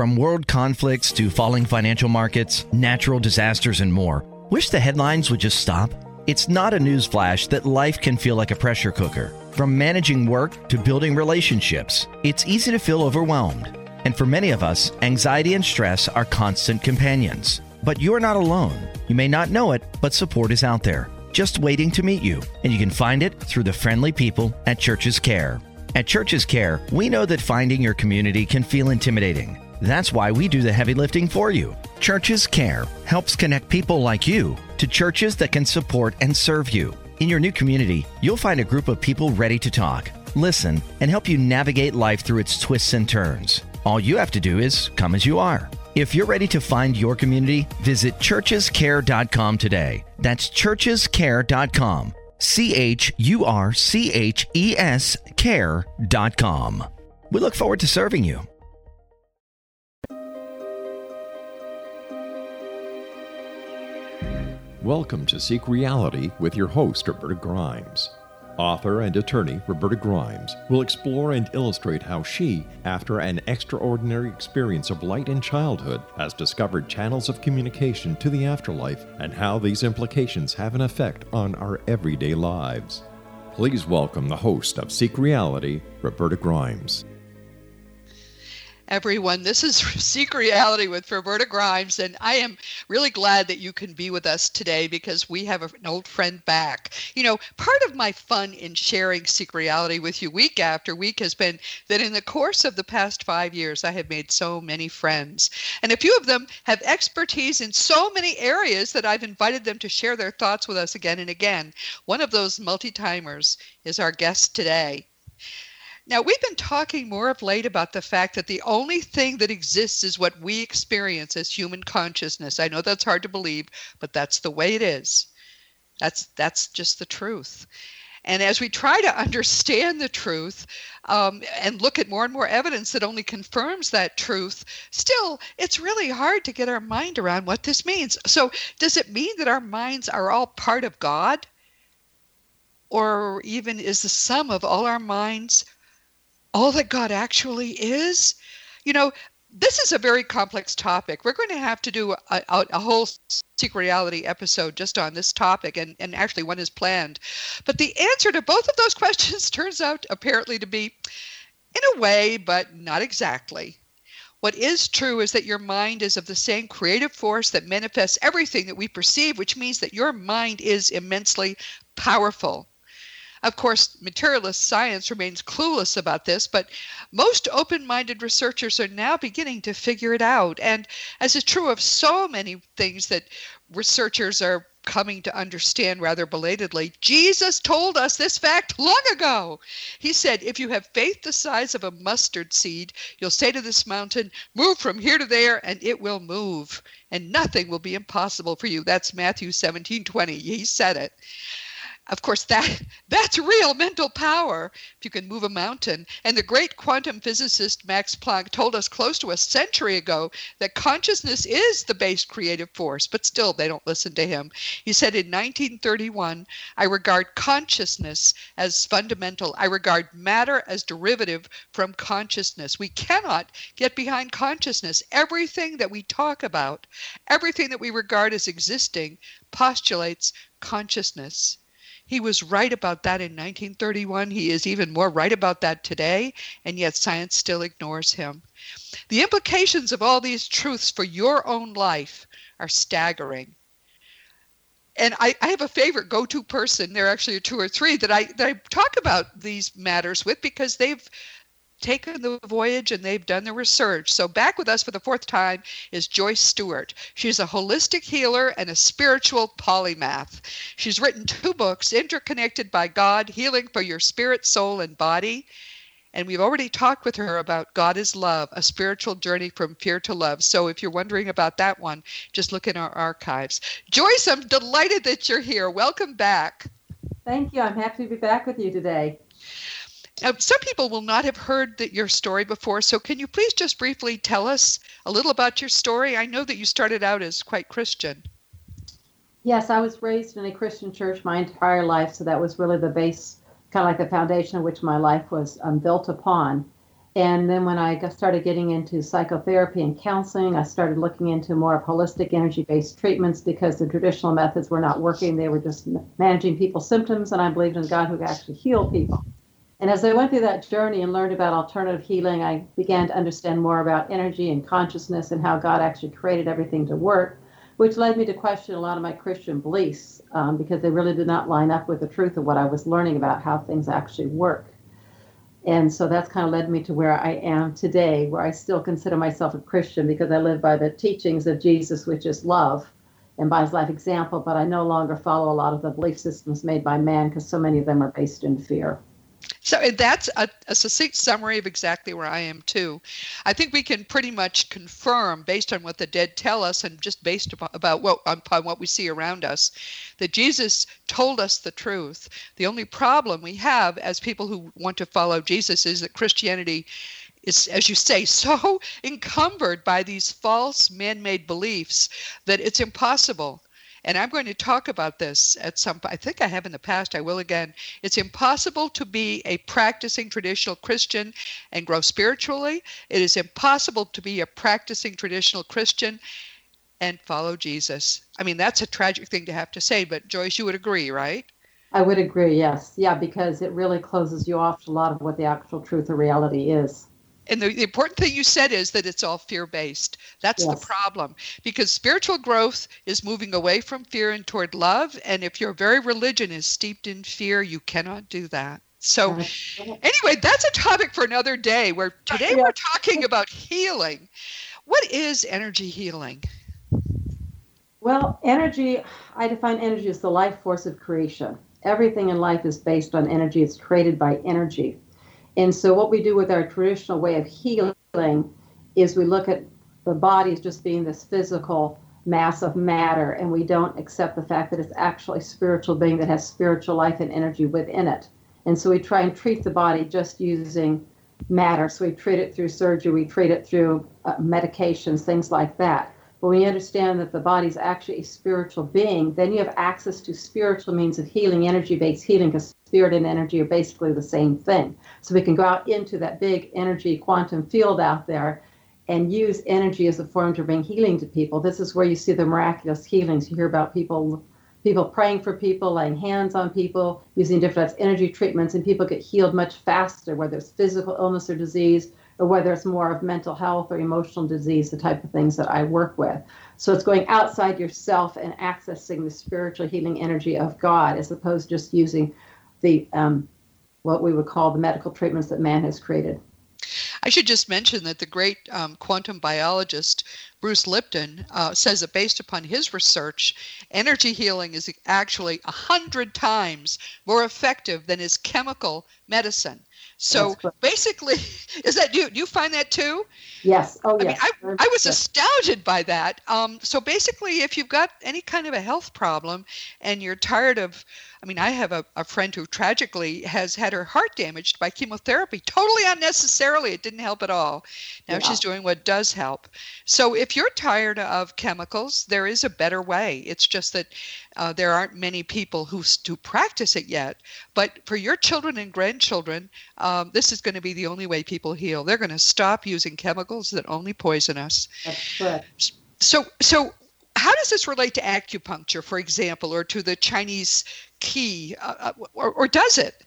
From world conflicts to falling financial markets, natural disasters, and more. Wish the headlines would just stop? It's not a newsflash that life can feel like a pressure cooker. From managing work to building relationships, it's easy to feel overwhelmed. And for many of us, anxiety and stress are constant companions. But you're not alone. You may not know it, but support is out there, just waiting to meet you. And you can find it through the friendly people at Churches Care. At Churches Care, we know that finding your community can feel intimidating. That's why we do the heavy lifting for you. Churches Care helps connect people like you to churches that can support and serve you. In your new community, you'll find a group of people ready to talk, listen, and help you navigate life through its twists and turns. All you have to do is come as you are. If you're ready to find your community, visit churchescare.com today. That's churchescare.com. C H U R C H E S care.com. We look forward to serving you. Welcome to Seek Reality with your host, Roberta Grimes. Author and attorney Roberta Grimes will explore and illustrate how she, after an extraordinary experience of light in childhood, has discovered channels of communication to the afterlife and how these implications have an effect on our everyday lives. Please welcome the host of Seek Reality, Roberta Grimes everyone. This is Seek Reality with Roberta Grimes, and I am really glad that you can be with us today because we have an old friend back. You know, part of my fun in sharing Seek Reality with you week after week has been that in the course of the past five years, I have made so many friends. And a few of them have expertise in so many areas that I've invited them to share their thoughts with us again and again. One of those multi timers is our guest today. Now, we've been talking more of late about the fact that the only thing that exists is what we experience as human consciousness. I know that's hard to believe, but that's the way it is. That's that's just the truth. And as we try to understand the truth um, and look at more and more evidence that only confirms that truth, still, it's really hard to get our mind around what this means. So, does it mean that our minds are all part of God? Or even is the sum of all our minds all that God actually is? You know, this is a very complex topic. We're going to have to do a, a, a, whole Seek Reality episode just on this topic, and, and actually one is planned. But the answer to both of those questions turns out apparently to be in a way, but not exactly. What is true is that your mind is of the same creative force that manifests everything that we perceive, which means that your mind is immensely powerful. Of course, materialist science remains clueless about this, but most open minded researchers are now beginning to figure it out. And as is true of so many things that researchers are coming to understand rather belatedly, Jesus told us this fact long ago. He said, If you have faith the size of a mustard seed, you'll say to this mountain, Move from here to there, and it will move, and nothing will be impossible for you. That's Matthew 17 20. He said it of course that that's real mental power. If you can move a mountain and the great quantum physicist max planck told us close to a century ago that consciousness is the base creative force but still they don't listen to him. He said in 1931 i regard consciousness as fundamental. I regard matter as derivative from consciousness. We cannot get behind consciousness. Everything that we talk about everything that we regard as existing postulates consciousness he was right about that in 1931. He is even more right about that today, and yet science still ignores him. The implications of all these truths for your own life are staggering. And I, I have a favorite go-to person. There are actually two or three that I that I talk about these matters with because they've taken the voyage and they've done the research. So, back with us for the fourth time is Joyce Stewart. She's a holistic healer and a spiritual polymath. She's written two books Interconnected by God Healing for Your Spirit, Soul, and Body. And we've already talked with her about God is Love, a spiritual journey from fear to love. So if you're wondering about that one, just look in our archives. Joyce, I'm delighted that you're here. Welcome back. Thank you. I'm happy to be back with you today. Uh, some people will not have heard that your story before, so can you please just briefly tell us a little about your story? I know that you started out as quite Christian. Yes, I was raised in a Christian church my entire life, so that was really the base, kind of like the foundation of which my life was um, built upon. And then when I started getting into psychotherapy and counseling, I started looking into more of holistic energy based treatments because the traditional methods were not working. They were just managing people's symptoms, and I believed in God who could actually heal people. And as I went through that journey and learned about alternative healing, I began to understand more about energy and consciousness and how God actually created everything to work, which led me to question a lot of my Christian beliefs um, because they really did not line up with the truth of what I was learning about how things actually work. And so that's kind of led me to where I am today, where I still consider myself a Christian because I live by the teachings of Jesus, which is love, and by his life example, but I no longer follow a lot of the belief systems made by man because so many of them are based in fear. So eh, that's a, a, succinct summary of exactly where I am too. I think we can pretty much confirm, based on what the dead tell us, and just based upon, about what upon what we see around us, that Jesus told us the truth. The only problem we have as people who want to follow Jesus is that Christianity is, as you say, so encumbered by these false man-made beliefs that it's impossible and I'm going to talk about this at some I think I have in the past, I will again. It's impossible to be a practicing traditional Christian and grow spiritually. It is impossible to be a practicing traditional Christian and follow Jesus. I mean, that's a tragic thing to have to say, but Joyce, you would agree, right? I would agree, yes. Yeah, because it really closes you off to a lot of what the actual truth or reality is. And the, the, important thing you said is that it's all fear based. That's yes. the problem because spiritual growth is moving away from fear and toward love. And if your very religion is steeped in fear, you cannot do that. So, anyway, that's a topic for another day. Where uh, today we're talking about healing. What is energy healing? Well, energy, I define energy as the life force of creation. Everything in life is based on energy, it's created by energy. And so, what we do with our traditional way of healing is we look at the body as just being this physical mass of matter, and we don't accept the fact that it's actually a spiritual being that has spiritual life and energy within it. And so, we try and treat the body just using matter. So, we treat it through surgery, we treat it through uh, medications, things like that. When you understand that the body is actually a spiritual being, then you have access to spiritual means of healing, energy based healing, because spirit and energy are basically the same thing. So we can go out into that big energy quantum field out there and use energy as a form to bring healing to people. This is where you see the miraculous healings. You hear about people people praying for people, laying hands on people, using different energy treatments, and people get healed much faster, whether it's physical illness or disease, whether it's more of mental health or emotional disease, the type of things that I work with. So it's going outside yourself and accessing the spiritual healing energy of God as opposed to just using the um, what we would call the medical treatments that man has created. I should just mention that the great um, quantum biologist Bruce Lipton uh, says that based upon his research, energy healing is actually a hundred times more effective than is chemical medicine. So basically, is that you? Do you find that too? Yes. Oh, yes. I, mean, I, I was astounded by that. Um, so basically, if you've got any kind of a health problem and you're tired of I mean, I have a, a friend who tragically has had her heart damaged by chemotherapy, totally unnecessarily. It didn't help at all. Now yeah. she's doing what does help. So if you're tired of chemicals, there is a better way. It's just that uh, there aren't many people who, who practice it yet. But for your children and grandchildren, um, this is going to be the only way people heal. They're going to stop using chemicals that only poison us. That's correct. So, so how does this relate to acupuncture, for example, or to the Chinese qi, uh, uh, or, or does it?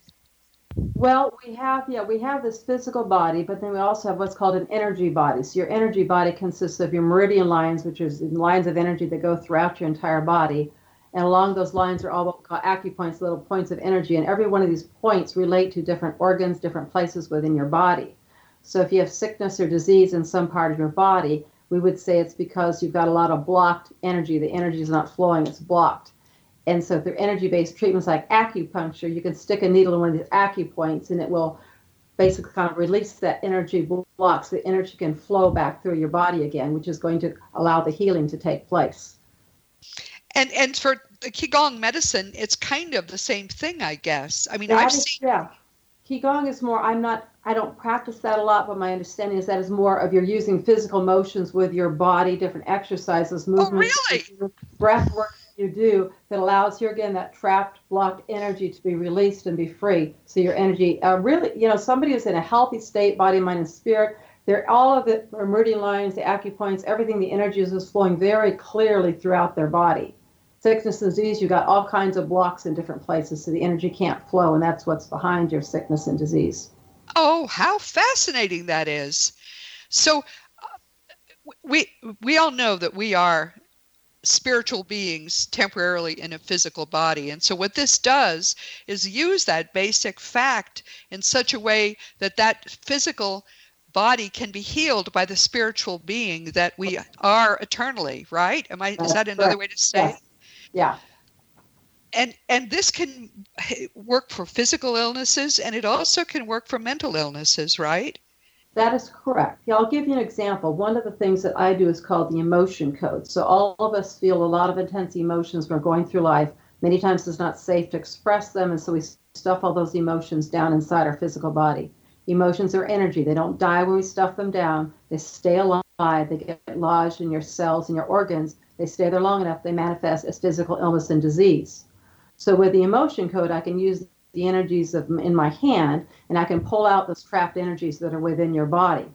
Well, we have yeah, we have this physical body, but then we also have what's called an energy body. So your energy body consists of your meridian lines, which is lines of energy that go throughout your entire body. And along those lines are all what we call acupoints, little points of energy. And every one of these points relate to different organs, different places within your body. So if you have sickness or disease in some part of your body, we would say it's because you've got a lot of blocked energy. The energy is not flowing, it's blocked. And so through energy-based treatments like acupuncture, you can stick a needle in one of these acupoints and it will basically kind of release that energy block so the energy can flow back through your body again, which is going to allow the healing to take place. And and for the Qigong medicine, it's kind of the same thing, I guess. I mean, that I've is, seen. Yeah. Qigong is more, I'm not, I don't practice that a lot, but my understanding is that is more of you're using physical motions with your body, different exercises, oh, movements, oh, really? breath work, you do that allows here again that trapped, blocked energy to be released and be free. So your energy, uh, really, you know, somebody who's in a healthy state, body, mind, and spirit, they're all of the meridian lines, the acupoints, everything, the energy is just flowing very clearly throughout their body. Sickness and disease, you got all kinds of blocks in different places, so the energy can't flow, and that's what's behind your sickness and disease. Oh, how fascinating that is. So uh, we we all know that we are spiritual beings temporarily in a physical body. And so what this does is use that basic fact in such a way that that physical body can be healed by the spiritual being that we are eternally, right? Am I is that another way to say? Yes. Yeah. And and this can work for physical illnesses and it also can work for mental illnesses, right? That is correct. Yeah, I'll give you an example. One of the things that I do is called the emotion code. So all of us feel a lot of intense emotions when we're going through life. Many times it's not safe to express them, and so we stuff all those emotions down inside our physical body. Emotions are energy. They don't die when we stuff them down. They stay alive. They get lodged in your cells and your organs. They stay there long enough, they manifest as physical illness and disease. So with the emotion code, I can use the energies of in my hand and I can pull out those trapped energies that are within your body.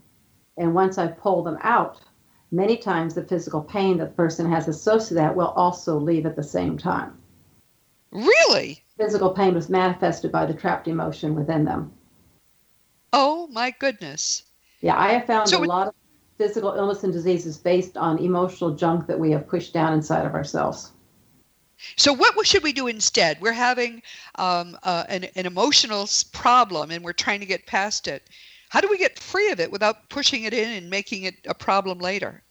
And once I pull them out, many times the physical pain that the person has associated with that will also leave at the same time. Really? Physical pain was manifested by the trapped emotion within them. Oh my goodness. Yeah, I have found so a lot of physical illness and diseases based on emotional junk that we have pushed down inside of ourselves. So, what should we do instead? We're having um, uh, an, an emotional problem and we're trying to get past it. How do we get free of it without pushing it in and making it a problem later?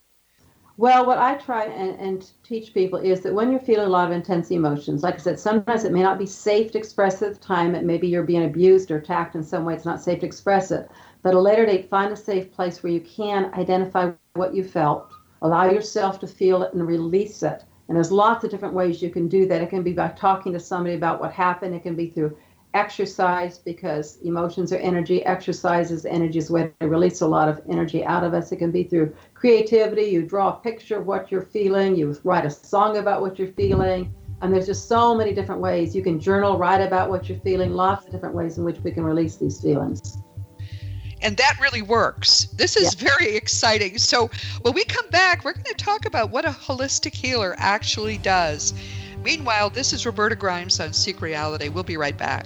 Well, what I try and, and, teach people is that when you're feeling a lot of intense emotions, like I said, sometimes it may not be safe to express at the time. It maybe you're being abused or attacked in some way. It's not safe to express it. But a later date, find a safe place where you can identify what you felt, allow yourself to feel it and release it. And there's lots of different ways you can do that. It can be by talking to somebody about what happened. It can be through exercise because emotions are energy. Exercise is energy is way to release a lot of energy out of us. It can be through creativity. You draw a picture of what you're feeling. You write a song about what you're feeling. And there's just so many different ways. You can journal, write about what you're feeling, lots of different ways in which we can release these feelings and that really works. This is yeah. very exciting. So, when we come back, we're going to talk about what a holistic healer actually does. Meanwhile, this is Roberta Grimes on Seek Reality. We'll be right back.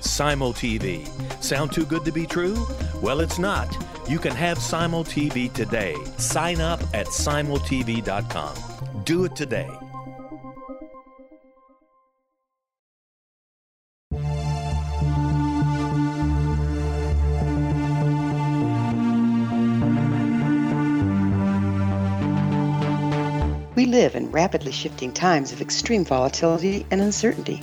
Simul TV. Sound too good to be true? Well, it's not. You can have Simul TV today. Sign up at simultv.com. Do it today. We live in rapidly shifting times of extreme volatility and uncertainty.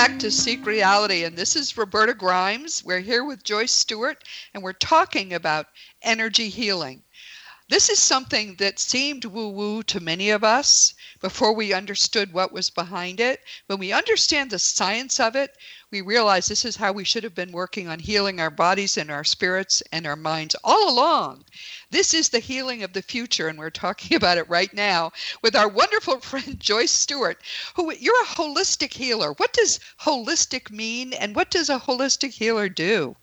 back to Seek Reality, and this is Roberta Grimes. We're here with Joyce Stewart, and we're talking about energy healing. This is something that seemed woo woo to many of us before we understood what was behind it. When we understand the science of it, we realize this is how we should have been working on healing our bodies and our spirits and our minds all along. This is the healing of the future, and we're talking about it right now with our wonderful friend Joyce Stewart, who you're a holistic healer. What does holistic mean, and what does a holistic healer do?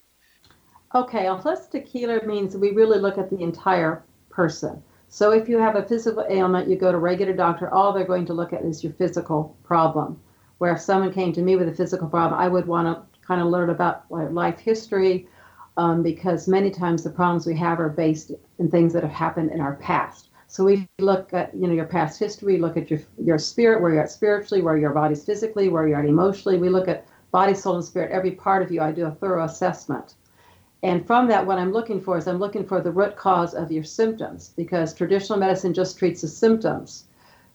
Okay, a holistic healer means we really look at the entire person. So if you have a physical ailment, you go to a regular doctor, all they're going to look at is your physical problem. Where if someone came to me with a physical problem, I would want to kind of learn about life history, um, because many times the problems we have are based in things that have happened in our past. So we look at you know your past history, look at your your spirit, where you're at spiritually, where your body's physically, where you're at emotionally. We look at body, soul, and spirit, every part of you. I do a thorough assessment. And from that, what I'm looking for is I'm looking for the root cause of your symptoms because traditional medicine just treats the symptoms.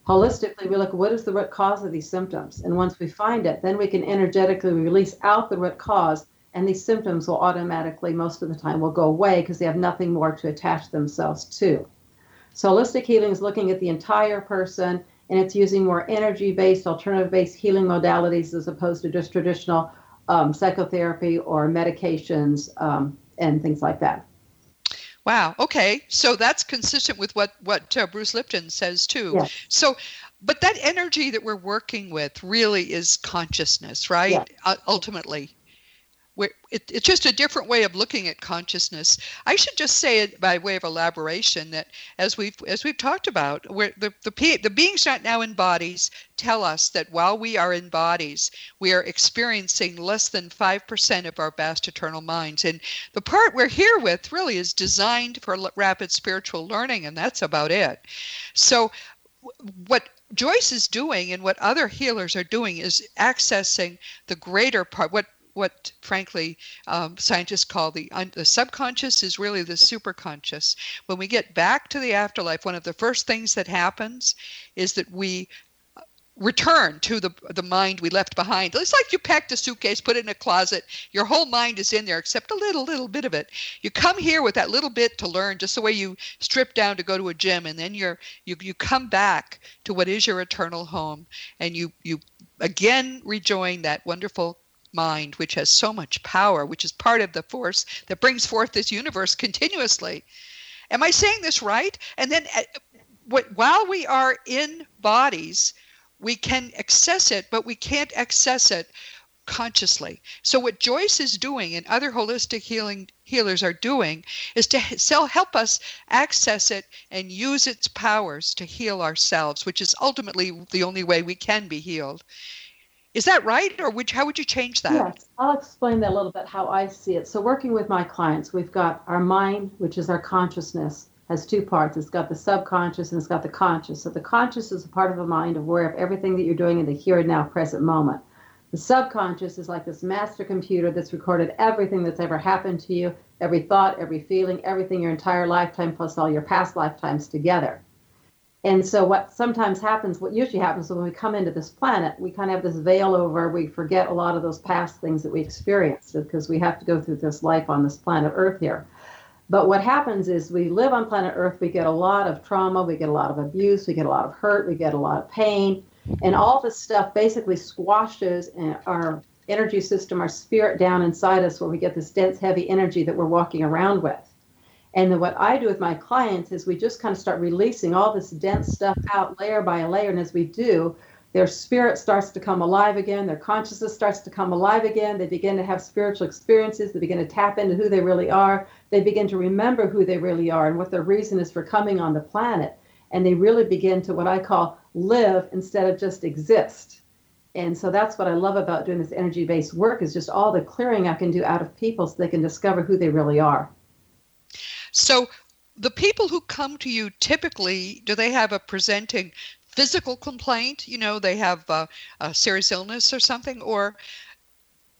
Holistically, we look at what is the root cause of these symptoms. And once we find it, then we can energetically release out the root cause and these symptoms will automatically, most of the time, will go away because they have nothing more to attach themselves to. So, holistic healing is looking at the entire person and it's using more energy based, alternative based healing modalities as opposed to just traditional um, psychotherapy or medications um, and things like that. Wow. Okay. So that's consistent with what what uh, Bruce Lipton says too. Yes. So, but that energy that we're working with really is consciousness, right? Yes. Uh, ultimately it, it's just a different way of looking at consciousness. I should just say by way of elaboration that as we've as we've talked about, where the the the beings not now in bodies tell us that while we are in bodies, we are experiencing less than five percent of our vast eternal minds, and the part we're here with really is designed for rapid spiritual learning, and that's about it. So, what Joyce is doing and what other healers are doing is accessing the greater part, what what frankly um, scientists call the, un- the subconscious is really the superconscious. When we get back to the afterlife, one of the first things that happens is that we uh, return to the the mind we left behind. It's like you packed a suitcase, put it in a closet. Your whole mind is in there except a little little bit of it. You come here with that little bit to learn, just the way you strip down to go to a gym, and then you're you you come back to what is your eternal home, and you you again rejoin that wonderful mind, which has so much power, which is part of the force that brings forth this universe continuously. Am I saying this right? And then uh, while we are in bodies, we can access it, but we can't access it consciously. So what Joyce is doing and other holistic healing healers are doing is to help us access it and use its powers to heal ourselves, which is ultimately the only way we can be healed. Is that right, or how would you change that? Yes, I'll explain that a little bit how I see it. So, working with my clients, we've got our mind, which is our consciousness, has two parts. It's got the subconscious and it's got the conscious. So, the conscious is a part of the mind aware of everything that you're doing in the here and now present moment. The subconscious is like this master computer that's recorded everything that's ever happened to you, every thought, every feeling, everything your entire lifetime plus all your past lifetimes together. And so, what sometimes happens, what usually happens is when we come into this planet, we kind of have this veil over, we forget a lot of those past things that we experienced because we have to go through this life on this planet Earth here. But what happens is we live on planet Earth, we get a lot of trauma, we get a lot of abuse, we get a lot of hurt, we get a lot of pain, and all this stuff basically squashes our energy system, our spirit down inside us, where we get this dense, heavy energy that we're walking around with. And then what I do with my clients is we just kind of start releasing all this dense stuff out layer by layer. And as we do, their spirit starts to come alive again, their consciousness starts to come alive again. They begin to have spiritual experiences, they begin to tap into who they really are, they begin to remember who they really are and what their reason is for coming on the planet. And they really begin to what I call live instead of just exist. And so that's what I love about doing this energy based work is just all the clearing I can do out of people so they can discover who they really are. So the people who come to you typically, do they have a presenting physical complaint? You know, they have a, a serious illness or something, or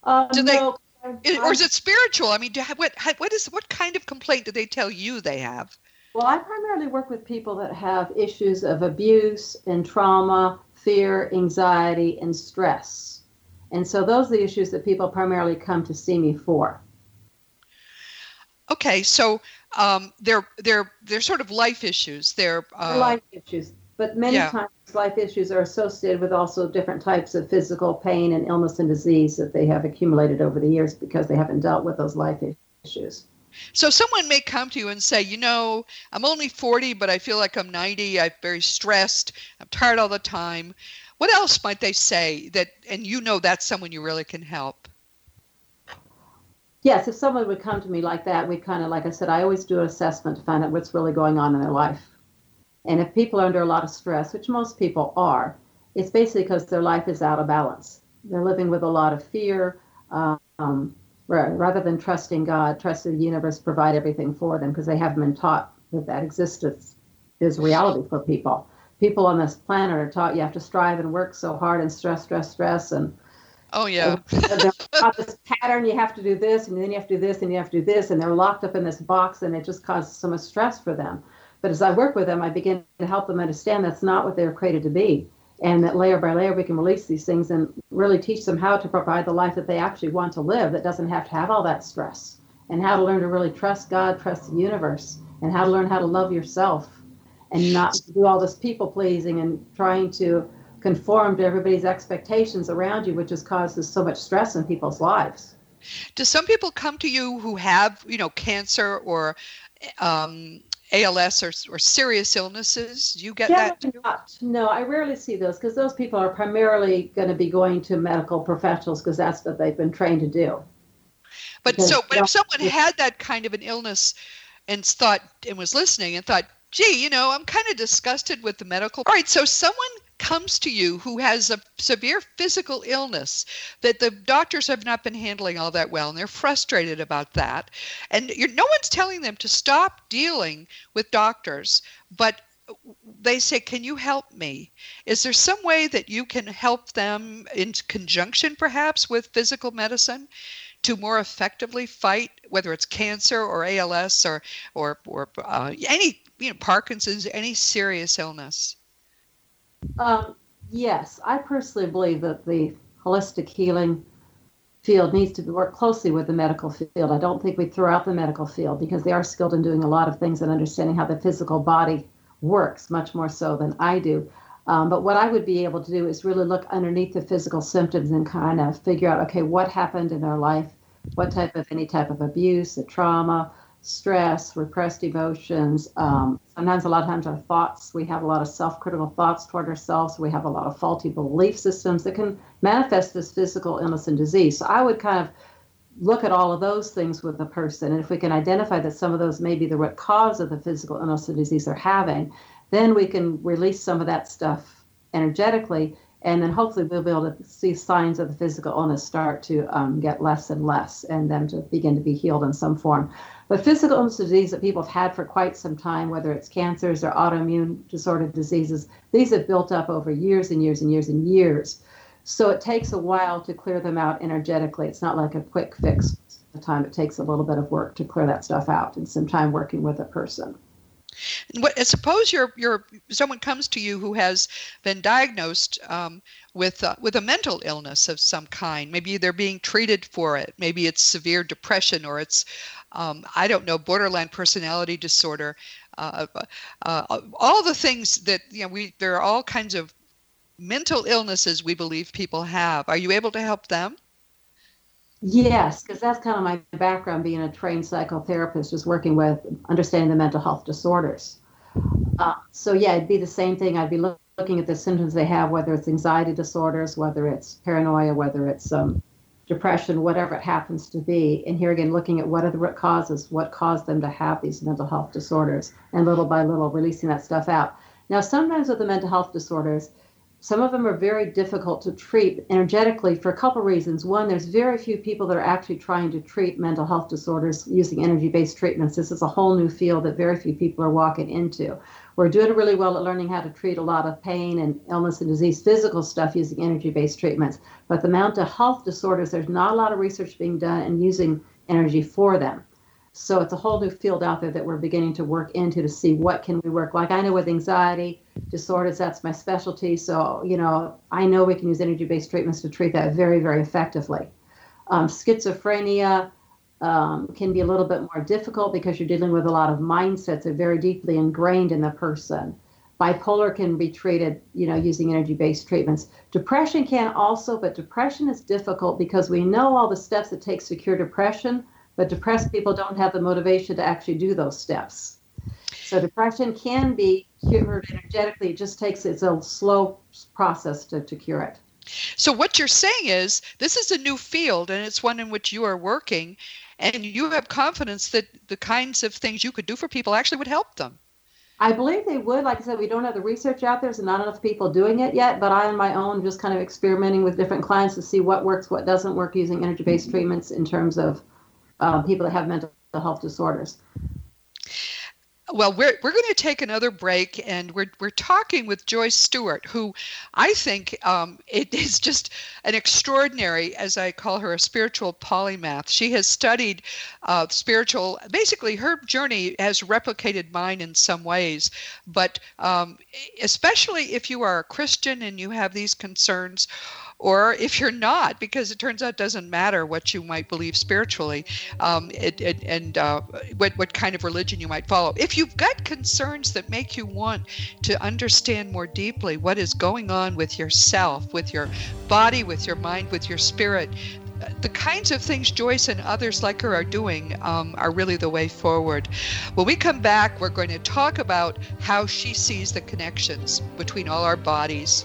uh, do they? No, or is it spiritual? I mean, do, what what is what kind of complaint do they tell you they have? Well, I primarily work with people that have issues of abuse and trauma, fear, anxiety, and stress. And so those are the issues that people primarily come to see me for. Okay, so um, they're they're they're sort of life issues. They're, uh, life issues, but many yeah. times life issues are associated with also different types of physical pain and illness and disease that they have accumulated over the years because they haven't dealt with those life issues. So someone may come to you and say, you know, I'm only 40, but I feel like I'm 90. I'm very stressed. I'm tired all the time. What else might they say that, and you know that's someone you really can help? Yes, if someone would come to me like that, we kind of, like I said, I always do an assessment to find out what's really going on in their life. And if people are under a lot of stress, which most people are, it's basically because their life is out of balance. They're living with a lot of fear. Um, rather than trusting God, trusting the universe provide everything for them because they haven't been taught that that existence is reality for people. People on this planet are taught you have to strive and work so hard and stress, stress, stress, and Oh yeah. this pattern, you have to do this, and then you have to do this, and you have to do this, and they're locked up in this box, and it just causes so much stress for them. But as I work with them, I begin to help them understand that's not what they're created to be, and that layer by layer we can release these things and really teach them how to provide the life that they actually want to live that doesn't have to have all that stress, and how to learn to really trust God, trust the universe, and how to learn how to love yourself, and not do all this people pleasing and trying to conform to everybody's expectations around you, which just causes so much stress in people's lives. Do some people come to you who have, you know, cancer or um, ALS or, or serious illnesses? Do you get yeah, that? Not, no, I rarely see those because those people are primarily going to be going to medical professionals because that's what they've been trained to do. But because, so, but if someone had that kind of an illness and thought and was listening and thought, gee, you know, I'm kind of disgusted with the medical. All right, so someone comes to you who has a severe physical illness that the doctors have not been handling all that well and they're frustrated about that. And no one's telling them to stop dealing with doctors but they say can you help me? Is there some way that you can help them in conjunction perhaps with physical medicine to more effectively fight whether it's cancer or ALS or or or uh, any you know Parkinson's any serious illness um, yes, I personally believe that the holistic healing field needs to work closely with the medical field. I don't think we throw out the medical field because they are skilled in doing a lot of things and understanding how the physical body works much more so than I do. Um, but what I would be able to do is really look underneath the physical symptoms and kind of figure out, okay, what happened in their life, what type of any type of abuse, a trauma, stress, repressed emotions. Um, sometimes, a lot of times, our thoughts, we have a lot of self critical thoughts toward ourselves. We have a lot of faulty belief systems that can manifest this physical illness and disease. So, I would kind of look at all of those things with the person. And if we can identify that some of those may be the root cause of the physical illness and disease they're having, then we can release some of that stuff energetically. And then hopefully we'll be able to see signs of the physical illness start to um, get less and less and them to begin to be healed in some form. But physical illness disease that people have had for quite some time, whether it's cancers or autoimmune disordered diseases, these have built up over years and years and years and years. So it takes a while to clear them out energetically. It's not like a quick fix the time it takes a little bit of work to clear that stuff out and some time working with a person. What, suppose you're, you're someone comes to you who has been diagnosed um, with uh, with a mental illness of some kind. Maybe they're being treated for it. Maybe it's severe depression or it's um, I don't know borderline personality disorder. Uh, uh, uh all the things that you know we there are all kinds of mental illnesses we believe people have. Are you able to help them? Yes, because that's kind of my background being a trained psychotherapist, just working with understanding the mental health disorders. Uh, so, yeah, it'd be the same thing. I'd be look, looking at the symptoms they have, whether it's anxiety disorders, whether it's paranoia, whether it's um, depression, whatever it happens to be. And here again, looking at what are the root causes, what caused them to have these mental health disorders, and little by little releasing that stuff out. Now, sometimes with the mental health disorders, some of them are very difficult to treat energetically for a couple reasons. One, there's very few people that are actually trying to treat mental health disorders using energy based treatments. This is a whole new field that very few people are walking into. We're doing really well at learning how to treat a lot of pain and illness and disease, physical stuff using energy based treatments. But the mental health disorders, there's not a lot of research being done and using energy for them. So it's a whole new field out there that we're beginning to work into to see what can we work. Like I know with anxiety disorders, that's my specialty. So you know, I know we can use energy-based treatments to treat that very, very effectively. Um, schizophrenia um, can be a little bit more difficult because you're dealing with a lot of mindsets that are very deeply ingrained in the person. Bipolar can be treated, you know, using energy-based treatments. Depression can also, but depression is difficult because we know all the steps it takes to cure depression but depressed people don't have the motivation to actually do those steps. So depression can be cured energetically. It just takes it's a slow process to, to cure it. So what you're saying is this is a new field and it's one in which you are working and you have confidence that the kinds of things you could do for people actually would help them. I believe they would. Like I said, we don't have the research out there, so not enough people doing it yet. But I, on my own, just kind of experimenting with different clients to see what works, what doesn't work using energy based treatments in terms of uh, people that have mental health disorders. Well, we're, we're going to take another break and we're, we're talking with Joyce Stewart, who I think um, it is just an extraordinary, as I call her, a spiritual polymath. She has studied uh, spiritual, basically, her journey has replicated mine in some ways. But um, especially if you are a Christian and you have these concerns, or if you're not, because it turns out it doesn't matter what you might believe spiritually, um, it, it, and uh, what what kind of religion you might follow. If you've got concerns that make you want to understand more deeply what is going on with yourself, with your body, with your mind, with your spirit, the kinds of things Joyce and others like her are doing um, are really the way forward. When we come back, we're going to talk about how she sees the connections between all our bodies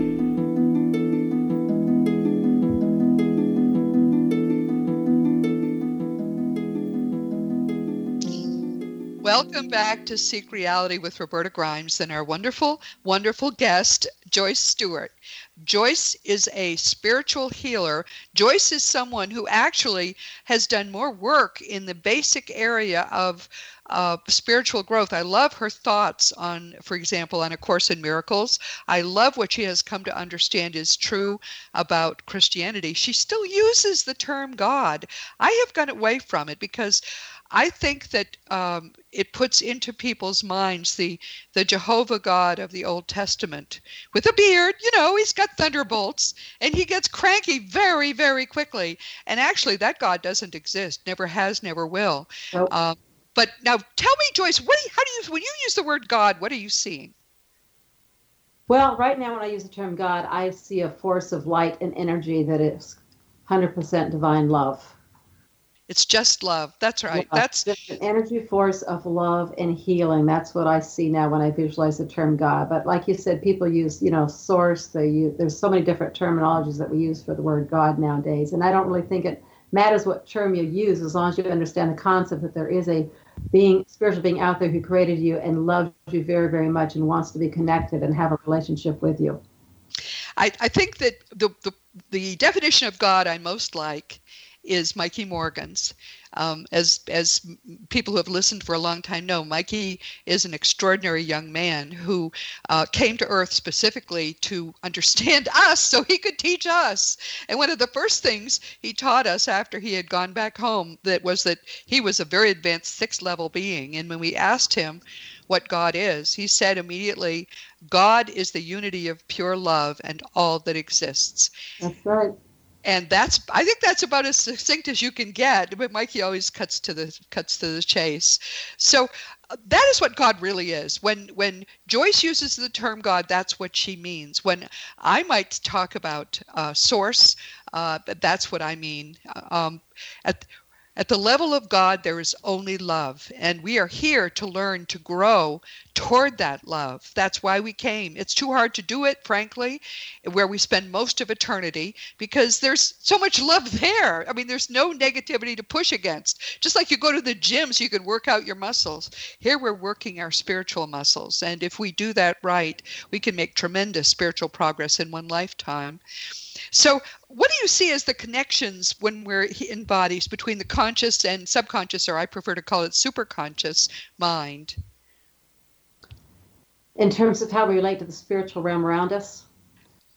Welcome back to Seek Reality with Roberta Grimes and our wonderful, wonderful guest, Joyce Stewart. Joyce is a spiritual healer. Joyce is someone who actually has done more work in the basic area of uh, spiritual growth. I love her thoughts on, for example, on A Course in Miracles. I love what she has come to understand is true about Christianity. She still uses the term God. I have gone away from it because I think that um, it puts into people's minds the the Jehovah God of the Old Testament with a beard. You know, he's got thunderbolts, and he gets cranky very, very quickly. And actually, that God doesn't exist. Never has, never will. Nope. Um, but now, tell me, Joyce, what do you, how do you when you use the word God? What are you seeing? Well, right now, when I use the term God, I see a force of light and energy that is 100% divine love. It's just love. That's right. Yeah, That's an energy force of love and healing. That's what I see now when I visualize the term God. But like you said, people use, you know, source. They use. There's so many different terminologies that we use for the word God nowadays, and I don't really think it matters what term you use as long as you understand the concept that there is a being spiritual being out there who created you and loves you very very much and wants to be connected and have a relationship with you. I, I think that the, the the definition of God I most like is Mikey Morgan's. Um, as as people who have listened for a long time know, Mikey is an extraordinary young man who uh, came to Earth specifically to understand us, so he could teach us. And one of the first things he taught us after he had gone back home that was that he was a very advanced sixth level being. And when we asked him what God is, he said immediately, "God is the unity of pure love and all that exists." That's right and that's I think that's about as succinct as you can get. But Mikey always cuts to the cuts to the chase. So uh, that is what God really is. When when Joyce uses the term God, that's what she means. When I might talk about uh, source, uh, that's what I mean. Uh, um, at at the level of God, there is only love. And we are here to learn to grow toward that love. That's why we came. It's too hard to do it, frankly, where we spend most of eternity because there's so much love there. I mean, there's no negativity to push against. Just like you go to the gym so you can work out your muscles. Here we're working our spiritual muscles. And if we do that right, we can make tremendous spiritual progress in one lifetime. So, what do you see as the connections when we're in bodies between the conscious and subconscious, or I prefer to call it superconscious mind? In terms of how we relate to the spiritual realm around us?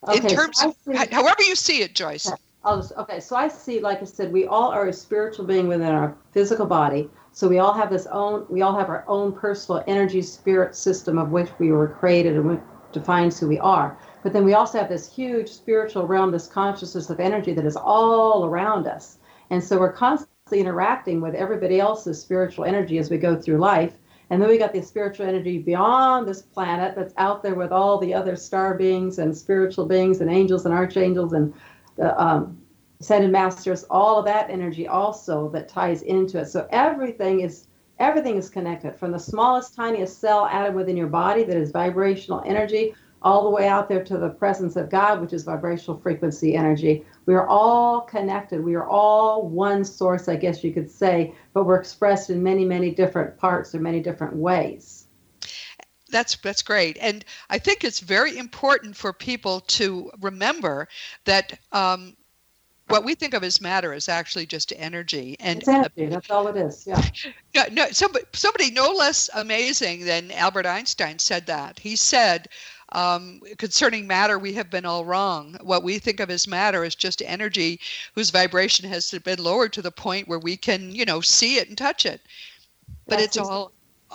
Okay, in terms so of, see, however you see it, Joyce. Just, okay, so I see, like I said, we all are a spiritual being within our physical body. So we all have this own, we all have our own personal energy spirit system of which we were created and defines who we are. But then we also have this huge spiritual realm, this consciousness of energy that is all around us. And so we're constantly interacting with everybody else's spiritual energy as we go through life. And then we got the spiritual energy beyond this planet that's out there with all the other star beings and spiritual beings and angels and archangels and the um, ascended masters, all of that energy also that ties into it. So everything is everything is connected from the smallest, tiniest cell atom within your body that is vibrational energy all the way out there to the presence of God, which is vibrational frequency energy. We are all connected. We are all one source, I guess you could say, but we're expressed in many, many different parts or many different ways. That's that's great, and I think it's very important for people to remember that um, what we think of as matter is actually just energy and it's energy that's all it is yeah no, no somebody, somebody no less amazing than albert einstein said that he said um, concerning matter, we have been all wrong. What we think of as matter is just energy whose vibration has been lowered to the point where we can, you know, see it and touch it. But it's all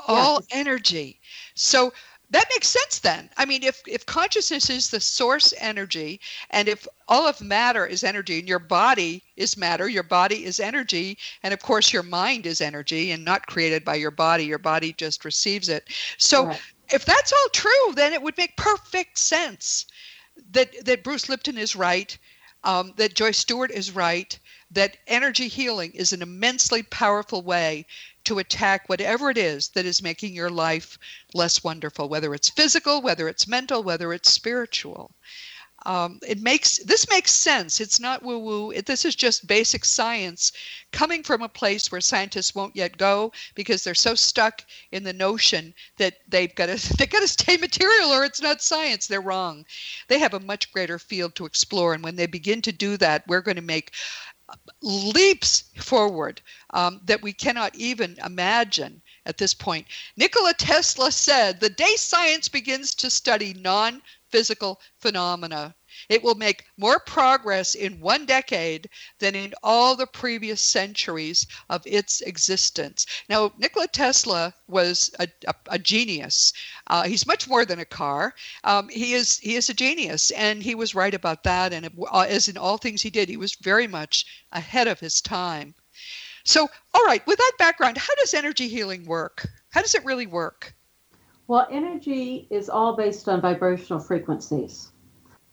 all energy. So that makes sense then. I mean, if if consciousness is the source energy, and if all of matter is energy, and your body is matter, your body is energy, and of course your mind is energy, and not created by your body. Your body just receives it. So right if that's all true, then it would make perfect sense that that Bruce Lipton is right, um, that Joyce Stewart is right, that energy healing is an immensely powerful way to attack whatever it is that is making your life less wonderful, whether it's physical, whether it's mental, whether it's spiritual um, it makes this makes sense. It's not woo woo. This is just basic science coming from a place where scientists won't yet go because they're so stuck in the notion that they've got to they got to stay material or it's not science. They're wrong. They have a much greater field to explore, and when they begin to do that, we're going to make leaps forward um, that we cannot even imagine at this point. Nikola Tesla said, The day science begins to study non physical phenomena. It will make more progress in one decade than in all the previous centuries of its existence. Now, Nikola Tesla was a, a, a genius. Uh, he's much more than a car. Um, he is he is a genius, and he was right about that. And uh, as in all things he did, he was very much ahead of his time. So, all right, with that background, how does energy healing work? How does it really work? Well, energy is all based on vibrational frequencies.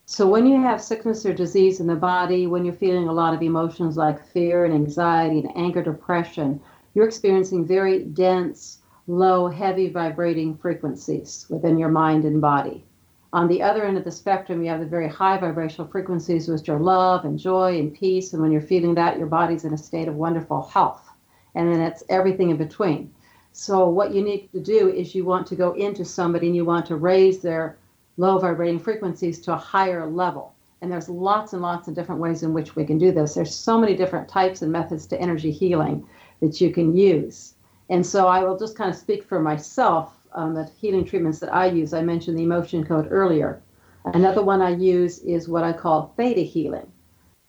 So when you have sickness or disease in the body, when you're feeling a lot of emotions like fear and anxiety and anger, depression, you're experiencing very dense, low, heavy vibrating frequencies within your mind and body. On the other end of the spectrum, you have the very high vibrational frequencies, which are love and joy and peace. And when you're feeling that, your body's in a state of wonderful health. And then it's everything in between. So what you need to do is you want to go into somebody and you want to raise their low vibrating frequencies to a higher level. And there's lots and lots of different ways in which we can do this. There's so many different types and methods to energy healing that you can use. And so I will just kind of speak for myself on the healing treatments that I use. I mentioned the emotion code earlier. Another one I use is what I call theta healing.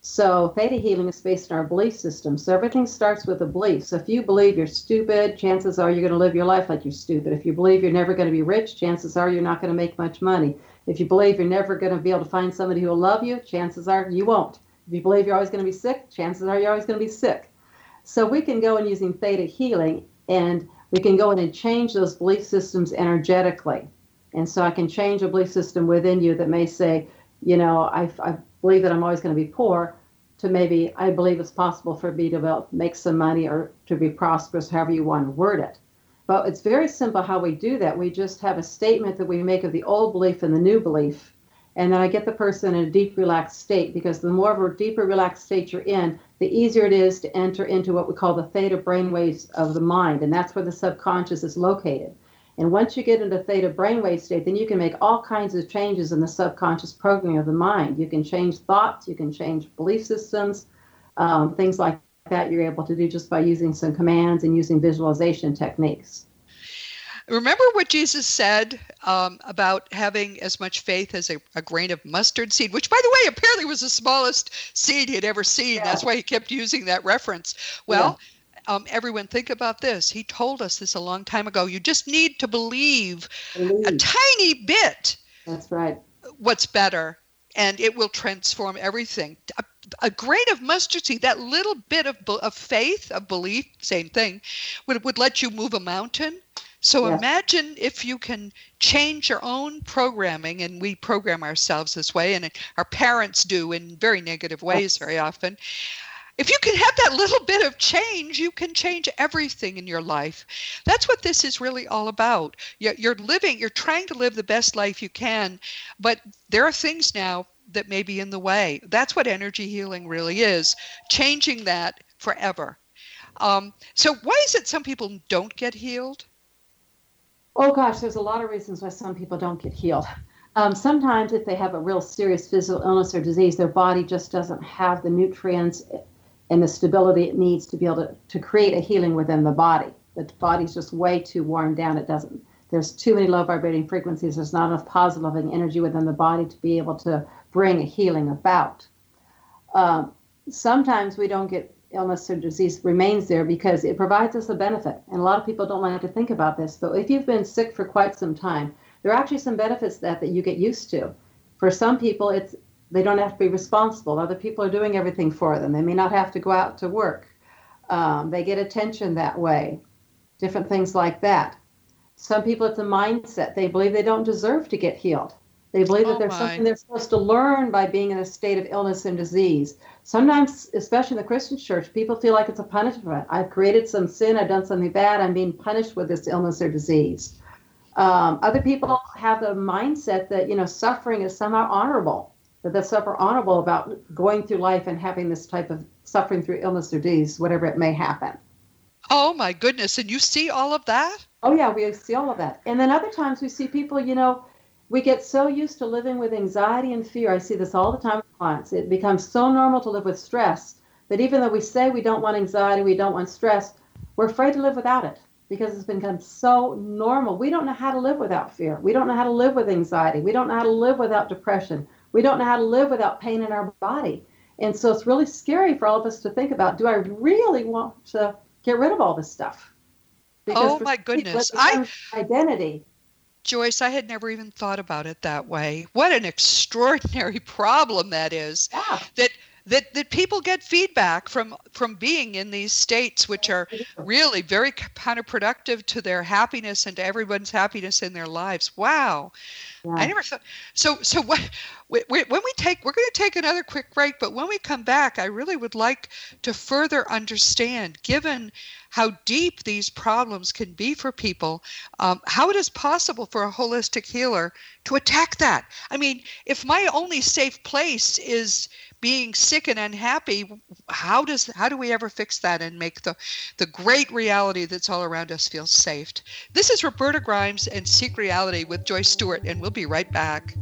So theta healing is based on our belief system. So everything starts with a belief. So if you believe you're stupid, chances are you're going to live your life like you're stupid. If you believe you're never going to be rich, chances are you're not going to make much money. If you believe you're never going to be able to find somebody who will love you, chances are you won't. If you believe you're always going to be sick, chances are you're always going to be sick. So we can go in using theta healing and we can go in and change those belief systems energetically. And so I can change a belief system within you that may say, you know, I, I believe that I'm always going to be poor to maybe I believe it's possible for me to make some money or to be prosperous, however you want to word it. But it's very simple how we do that. We just have a statement that we make of the old belief and the new belief. And then I get the person in a deep, relaxed state because the more of a deeper, relaxed state you're in, the easier it is to enter into what we call the theta brainwaves of the mind. And that's where the subconscious is located. And once you get into theta brainwave state, then you can make all kinds of changes in the subconscious programming of the mind. You can change thoughts, you can change belief systems, um, things like that you're able to do just by using some commands and using visualization techniques. Remember what Jesus said um, about having as much faith as a, a, grain of mustard seed, which, by the way, apparently was the smallest seed he'd ever seen. Yeah. That's why he kept using that reference. Well, yeah um, everyone think about this. He told us this a long time ago. You just need to believe, believe. a tiny bit. That's right. what's better and it will transform everything. A, a grain of mustard seed, that little bit of, of faith, of belief, same thing, would, would let you move a mountain. So yes. imagine if you can change your own programming, and we program ourselves this way, and our parents do in very negative ways very often. If you can have that little bit of change, you can change everything in your life. That's what this is really all about. You're living, you're trying to live the best life you can, but there are things now that may be in the way. That's what energy healing really is changing that forever. Um, so, why is it some people don't get healed? Oh, gosh, there's a lot of reasons why some people don't get healed. Um, sometimes, if they have a real serious physical illness or disease, their body just doesn't have the nutrients and the stability it needs to be able to, to create a healing within the body. The body's just way too worn down. It doesn't. There's too many low vibrating frequencies. There's not enough positive loving energy within the body to be able to bring a healing about. Um, sometimes we don't get illness or disease remains there because it provides us a benefit. And a lot of people don't like to think about this, but if you've been sick for quite some time, there are actually some benefits that that you get used to. For some people, it's they don't have to be responsible. Other people are doing everything for them. They may not have to go out to work. Um, they get attention that way. Different things like that. Some people, it's a mindset. They believe they don't deserve to get healed. They believe that oh there's my. something they're supposed to learn by being in a state of illness and disease. Sometimes, especially in the Christian church, people feel like it's a punishment. I've created some sin, I've done something bad, I'm being punished with this illness or disease. Um, other people have the mindset that you know suffering is somehow honorable that that's super honorable about going through life and having this type of suffering through illness or disease, whatever it may happen. Oh my goodness. And you see all of that? Oh, yeah, we see all of that. And then other times we see people, you know, we get so used to living with anxiety and fear. I see this all the time with clients. It becomes so normal to live with stress that even though we say we don't want anxiety, we don't want stress, we're afraid to live without it because it's become so normal. We don't know how to live without fear. We don't know how to live with anxiety. We don't know how to live without depression we don't know how to live without pain in our body. And so it's really scary for all of us to think about do I really want to get rid of all this stuff? Because oh my goodness. I identity. Joyce, I had never even thought about it that way. What an extraordinary problem that is. Yeah. That that that people get feedback from from being in these states which are really very counterproductive to their happiness and to everyone's happiness in their lives wow yeah. i never thought so so what when we take we're going to take another quick break but when we come back i really would like to further understand given how deep these problems can be for people um, how it is possible for a holistic healer to attack that i mean if my only safe place is being sick and unhappy how does how do we ever fix that and make the the great reality that's all around us feel safe this is roberta grimes and seek reality with joyce stewart and we'll be right back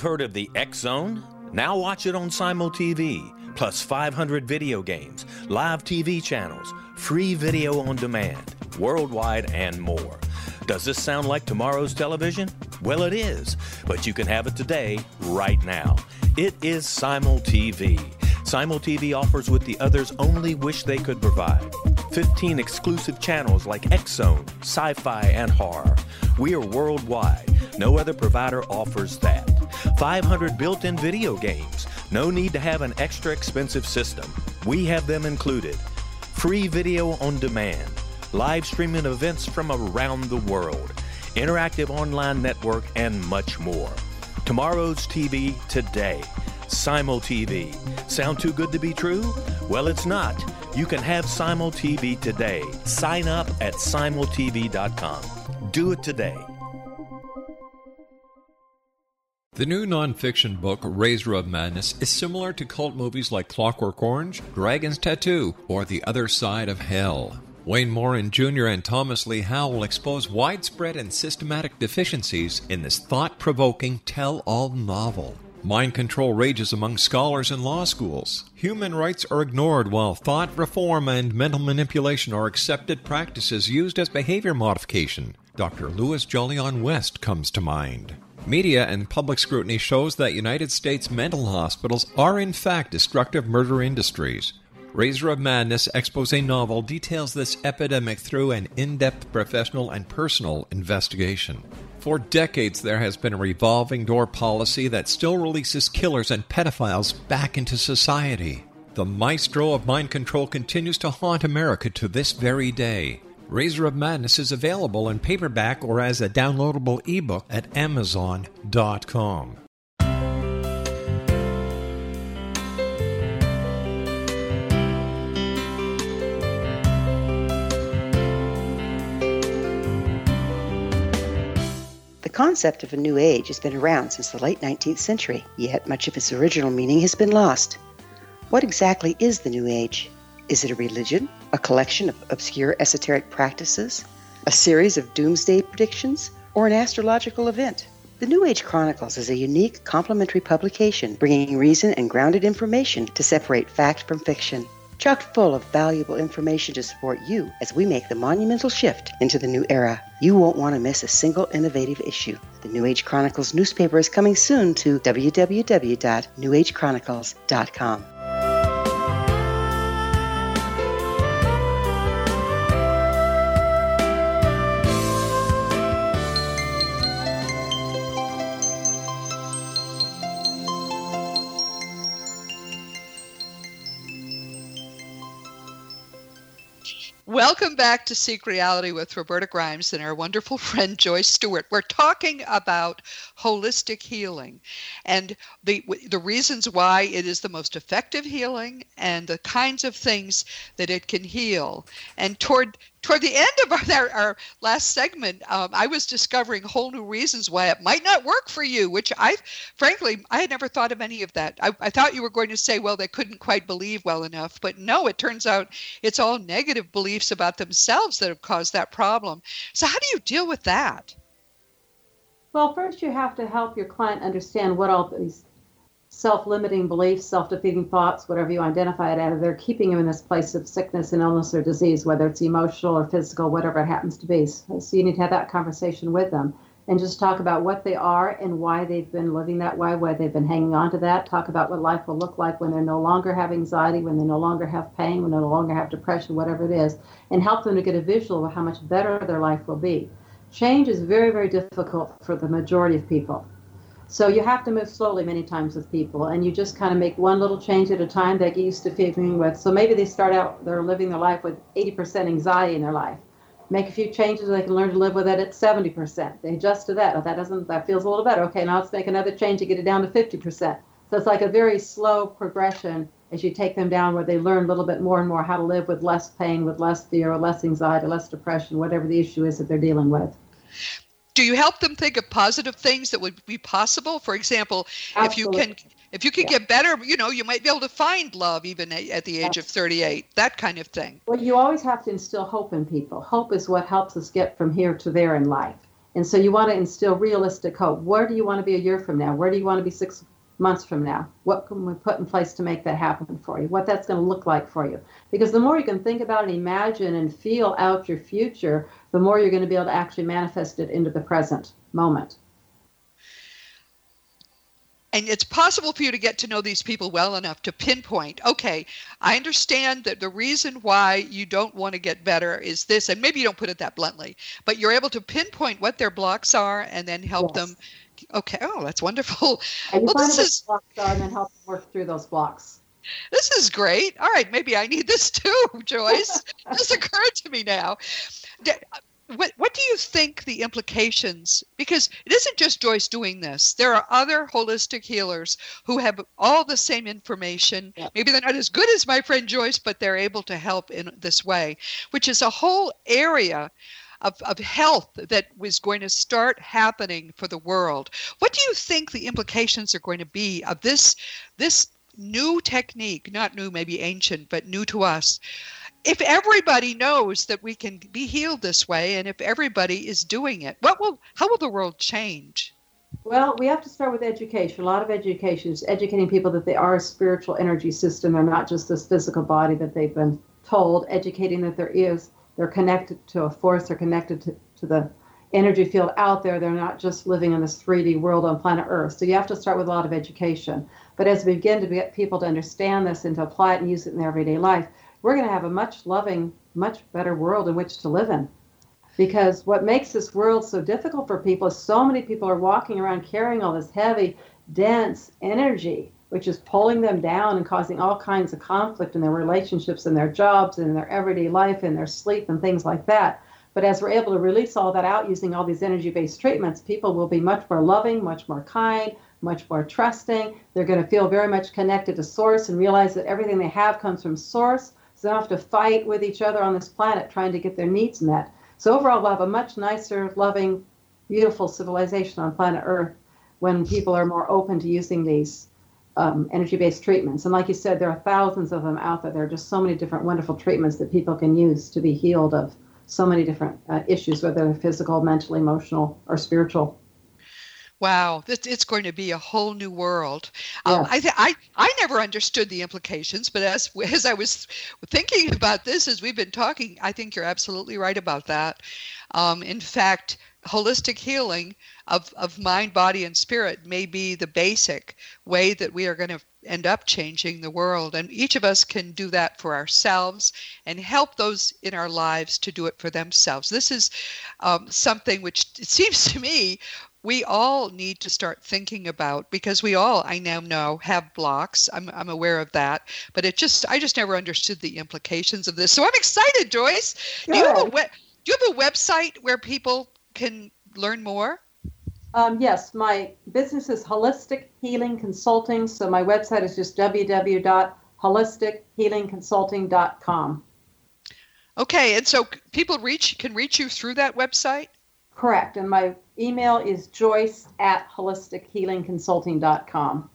have heard of the X Zone? Now watch it on Simul TV, plus 500 video games, live TV channels, free video on demand, worldwide, and more. Does this sound like tomorrow's television? Well, it is, but you can have it today, right now. It is Simul TV. Simul TV offers what the others only wish they could provide 15 exclusive channels like X Zone, Sci Fi, and Horror. We are worldwide. No other provider offers that. 500 built in video games. No need to have an extra expensive system. We have them included. Free video on demand, live streaming events from around the world, interactive online network, and much more. Tomorrow's TV today. Simul TV. Sound too good to be true? Well, it's not. You can have Simul TV today. Sign up at simultv.com. Do it today. The new nonfiction book, Razor of Madness, is similar to cult movies like Clockwork Orange, Dragon's Tattoo, or The Other Side of Hell. Wayne Morin Jr. and Thomas Lee Howell expose widespread and systematic deficiencies in this thought provoking tell all novel. Mind control rages among scholars in law schools. Human rights are ignored while thought reform and mental manipulation are accepted practices used as behavior modification. Dr. Louis Jolyon West comes to mind. Media and public scrutiny shows that United States mental hospitals are in fact destructive murder industries. Razor of Madness expose novel details this epidemic through an in depth professional and personal investigation. For decades, there has been a revolving door policy that still releases killers and pedophiles back into society. The maestro of mind control continues to haunt America to this very day. Razor of Madness is available in paperback or as a downloadable ebook at Amazon.com. The concept of a new age has been around since the late 19th century, yet much of its original meaning has been lost. What exactly is the new age? Is it a religion, a collection of obscure esoteric practices, a series of doomsday predictions, or an astrological event? The New Age Chronicles is a unique complementary publication bringing reason and grounded information to separate fact from fiction chock full of valuable information to support you as we make the monumental shift into the new era. You won't want to miss a single innovative issue. The New Age Chronicles newspaper is coming soon to www.newagechronicles.com. back to Seek Reality with Roberta Grimes and our wonderful friend Joyce Stewart. We're talking about holistic healing and the the reasons why it is the most effective healing and the kinds of things that it can heal. And toward toward the end of our, our last segment, um, I was discovering whole new reasons why it might not work for you, which I, frankly, I had never thought of any of that. I, I thought you were going to say, well, they couldn't quite believe well enough. But no, it turns out it's all negative beliefs about themselves that have caused that problem. So, how do you deal with that? Well, first, you have to help your client understand what all these self-limiting beliefs, self-defeating thoughts, whatever you identify it as, they're keeping you in this place of sickness and illness or disease, whether it's emotional or physical, whatever it happens to be. So you need to have that conversation with them and just talk about what they are and why they've been living that way, why they've been hanging on to that. Talk about what life will look like when they no longer have anxiety, when they no longer have pain, when they no longer have depression, whatever it is, and help them to get a visual of how much better their life will be. Change is very, very difficult for the majority of people. So you have to move slowly many times with people, and you just kind of make one little change at a time they get used to feeling with. So maybe they start out, they're living their life with 80% anxiety in their life. Make a few changes, they can learn to live with it at 70%. They adjust to that. Oh, that doesn't, that feels a little better. Okay, now let's make another change to get it down to 50%. So it's like a very slow progression as you take them down where they learn a little bit more and more how to live with less pain, with less fear, or less anxiety, less depression, whatever the issue is that they're dealing with do you help them think of positive things that would be possible? For example Absolutely. if you can if you can yeah. get better you know you might be able to find love even at the age of 38 that kind of thing. Well you always have to instill hope in people. Hope is what helps us get from here to there in life. And so you want to instill realistic hope. Where do you want to be a year from now? Where do you want to be six months from now? What can we put in place to make that happen for you? What that's going to look like for you? Because the more you can think about and imagine and feel out your future, the more you're going to be able to actually manifest it into the present moment. And it's possible for you to get to know these people well enough to pinpoint, okay, I understand that the reason why you don't want to get better is this, and maybe you don't put it that bluntly, but you're able to pinpoint what their blocks are and then help yes. them Okay. Oh, that's wonderful. And well, this is blocks are and then help work through those blocks. This is great. All right, maybe I need this too, Joyce. this occurred to me now. Uh, what, what do you think the implications? Because it isn't just Joyce doing this. There are other holistic healers who have all the same information. Yeah. Maybe they're not as good as my friend Joyce, but they're able to help in this way, which is a whole area of, of health that was going to start happening for the world. What do you think the implications are going to be of this this new technique, not new, maybe ancient, but new to us, if everybody knows that we can be healed this way and if everybody is doing it, what will how will the world change? Well, we have to start with education. A lot of education is educating people that they are a spiritual energy system. They're not just this physical body that they've been told, educating that there is, they're connected to a force, they're connected to, to the energy field out there. They're not just living in this 3D world on planet Earth. So you have to start with a lot of education. But as we begin to get people to understand this and to apply it and use it in their everyday life, we're going to have a much loving, much better world in which to live in. Because what makes this world so difficult for people is so many people are walking around carrying all this heavy, dense energy, which is pulling them down and causing all kinds of conflict in their relationships and their jobs and their everyday life and their sleep and things like that. But as we're able to release all that out using all these energy based treatments, people will be much more loving, much more kind, much more trusting. They're going to feel very much connected to Source and realize that everything they have comes from Source. So they don't have to fight with each other on this planet trying to get their needs met. So overall, we'll have a much nicer, loving, beautiful civilization on planet Earth when people are more open to using these um, energy-based treatments. And like you said, there are thousands of them out there. There are just so many different wonderful treatments that people can use to be healed of so many different uh, issues, whether they're physical, mental, emotional, or spiritual. Wow, this, it's going to be a whole new world. Um, I, th- I I never understood the implications, but as as I was thinking about this, as we've been talking, I think you're absolutely right about that. Um, in fact, holistic healing of, of mind, body, and spirit may be the basic way that we are going to end up changing the world. And each of us can do that for ourselves and help those in our lives to do it for themselves. This is um, something which it seems to me we all need to start thinking about because we all i now know have blocks i'm, I'm aware of that but it just i just never understood the implications of this so i'm excited joyce do you, have a we- do you have a website where people can learn more um, yes, my business is Holistic Healing Consulting. So my website is just www.holistichealingconsulting.com. Okay, and so people reach can reach you through that website. Correct, and my email is Joyce at holistichealingconsulting.com.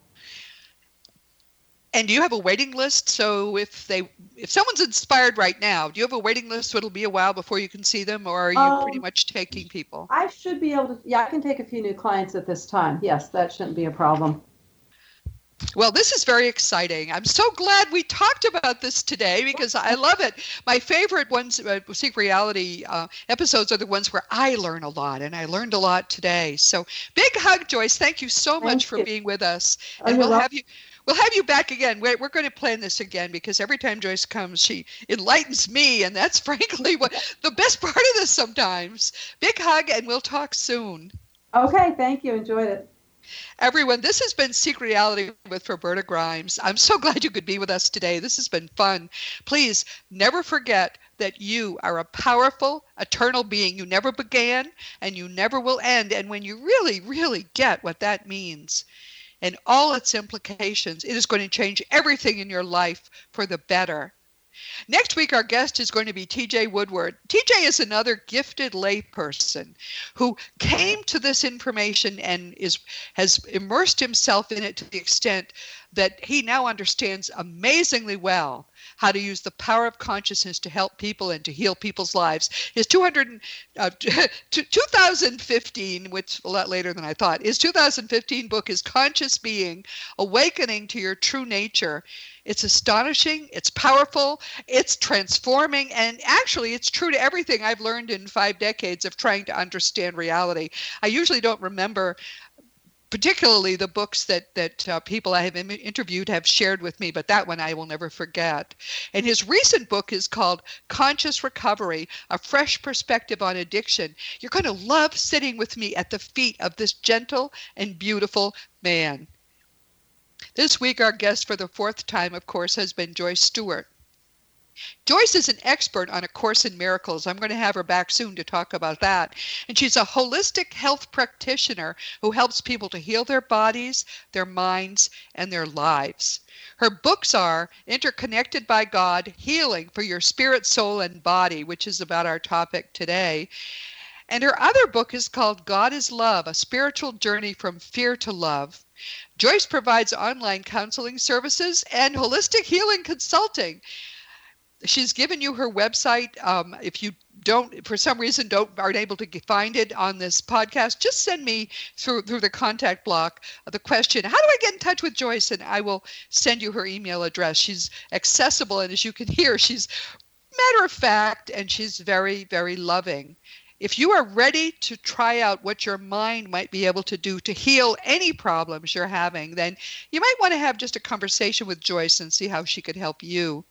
And do you have a waiting list? So if they if someone's inspired right now, do you have a waiting list so it'll be a while before you can see them or are you um, pretty much taking people? I should be able to yeah, I can take a few new clients at this time. Yes, that shouldn't be a problem. Well, this is very exciting. I'm so glad we talked about this today because I love it. My favorite ones, uh, Seek Reality uh, episodes, are the ones where I learn a lot, and I learned a lot today. So, big hug, Joyce. Thank you so much Thank for you. being with us, oh, and we'll have you. We'll have you back again. We're, we're going to plan this again because every time Joyce comes, she enlightens me, and that's frankly what the best part of this sometimes. Big hug, and we'll talk soon. Okay, thank you. Enjoyed it. Everyone, this has been Seek Reality with Roberta Grimes. I'm so glad you could be with us today. This has been fun. Please never forget that you are a powerful, eternal being. You never began and you never will end. And when you really, really get what that means and all its implications, it is going to change everything in your life for the better. Next week, our guest is going to be TJ Woodward. TJ is another gifted layperson who came to this information and is has immersed himself in it to the extent that he now understands amazingly well how to use the power of consciousness to help people and to heal people's lives. His 200, uh, 2015, which a lot later than I thought, his 2015 book is Conscious Being Awakening to Your True Nature. It's astonishing, it's powerful, it's transforming, and actually, it's true to everything I've learned in five decades of trying to understand reality. I usually don't remember particularly the books that that uh, people I have interviewed have shared with me, but that one I will never forget. And his recent book is called Conscious Recovery: A Fresh Perspective on Addiction. You're going to love sitting with me at the feet of this gentle and beautiful man. This week, our guest for the fourth time, of course, has been Joyce Stewart. Joyce is an expert on A Course in Miracles. I'm going to have her back soon to talk about that. And she's a holistic health practitioner who helps people to heal their bodies, their minds, and their lives. Her books are Interconnected by God Healing for Your Spirit, Soul, and Body, which is about our topic today. And her other book is called God is Love A Spiritual Journey from Fear to Love. Joyce provides online counseling services and holistic healing consulting she's given you her website. Um, if you don't for some reason don't aren't able to find it on this podcast just send me through through the contact block the question how do i get in touch with joyce? And i will send you her email address. She's accessible and as you can hear she's matter of fact and she's very very loving. If you are ready to try out what your mind might be able to do to heal any problems you're having then you might want to have just a conversation with joyce and see how she could help you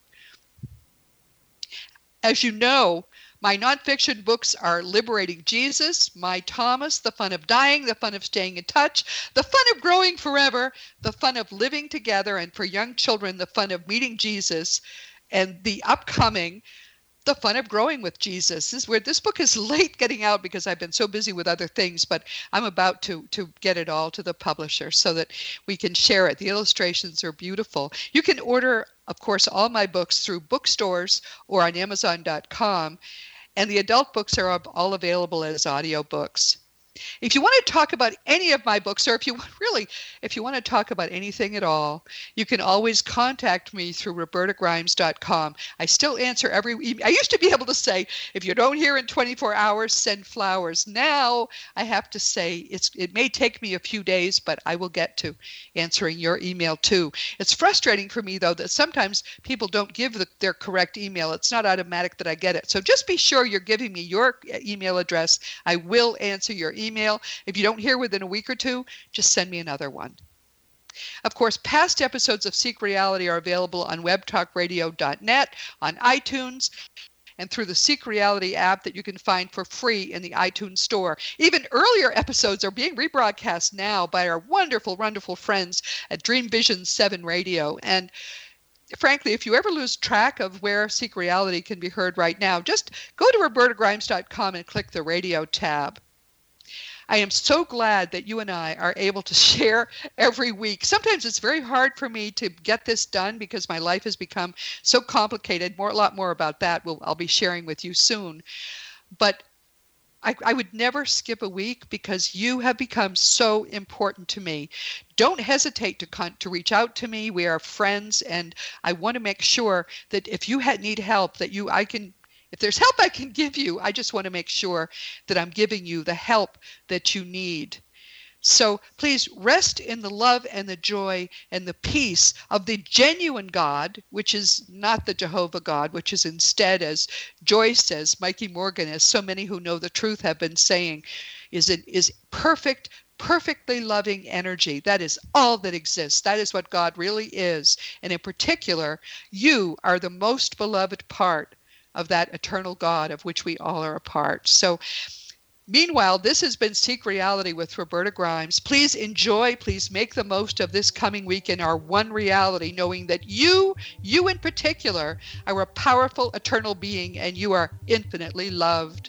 as you know, my nonfiction books are Liberating Jesus, My Thomas, The Fun of Dying, The Fun of Staying in Touch, The Fun of Growing Forever, The Fun of Living Together, and for young children, The Fun of Meeting Jesus, and the upcoming the fun of growing with Jesus. This is where this book is late getting out because I've been so busy with other things, but I'm about to to get it all to the publisher so that we can share it. The illustrations are beautiful. You can order, of course, all my books through bookstores or on Amazon.com, and the adult books are all available as audiobooks. If you want to talk about any of my books, or if you really, if you want to talk about anything at all, you can always contact me through robertagrimes.com. I still answer every email. I used to be able to say, if you don't hear in 24 hours, send flowers. Now I have to say, it's it may take me a few days, but I will get to answering your email too. It's frustrating for me though that sometimes people don't give the, their correct email. It's not automatic that I get it. So just be sure you're giving me your email address. I will answer your email email. If you don't hear within a week or two, just send me another one. Of course, past episodes of Seek Reality are available on webtalkradio.net, on iTunes, and through the Seek Reality app that you can find for free in the iTunes Store. Even earlier episodes are being rebroadcast now by our wonderful, wonderful friends at Dream Vision 7 Radio. And frankly, if you ever lose track of where Seek Reality can be heard right now, just go to robertagrimes.com and click the radio tab. I am so glad that you and I are able to share every week. Sometimes it's very hard for me to get this done because my life has become so complicated. More, a lot more about that will I'll be sharing with you soon. But I, I, would never skip a week because you have become so important to me. Don't hesitate to con- to reach out to me. We are friends, and I want to make sure that if you need help, that you I can if there's help I can give you, I just want to make sure that I'm giving you the help that you need. So please rest in the love and the joy and the peace of the genuine God, which is not the Jehovah God, which is instead, as Joyce says, Mikey Morgan, as so many who know the truth have been saying, is it is perfect, perfectly loving energy. That is all that exists. That is what God really is. And in particular, you are the most beloved part of that eternal God of which we all are a part. So, Meanwhile, this has been Seek Reality with Roberta Grimes. Please enjoy, please make the most of this coming week in our one reality, knowing that you, you in particular, are a powerful eternal being and you are infinitely loved.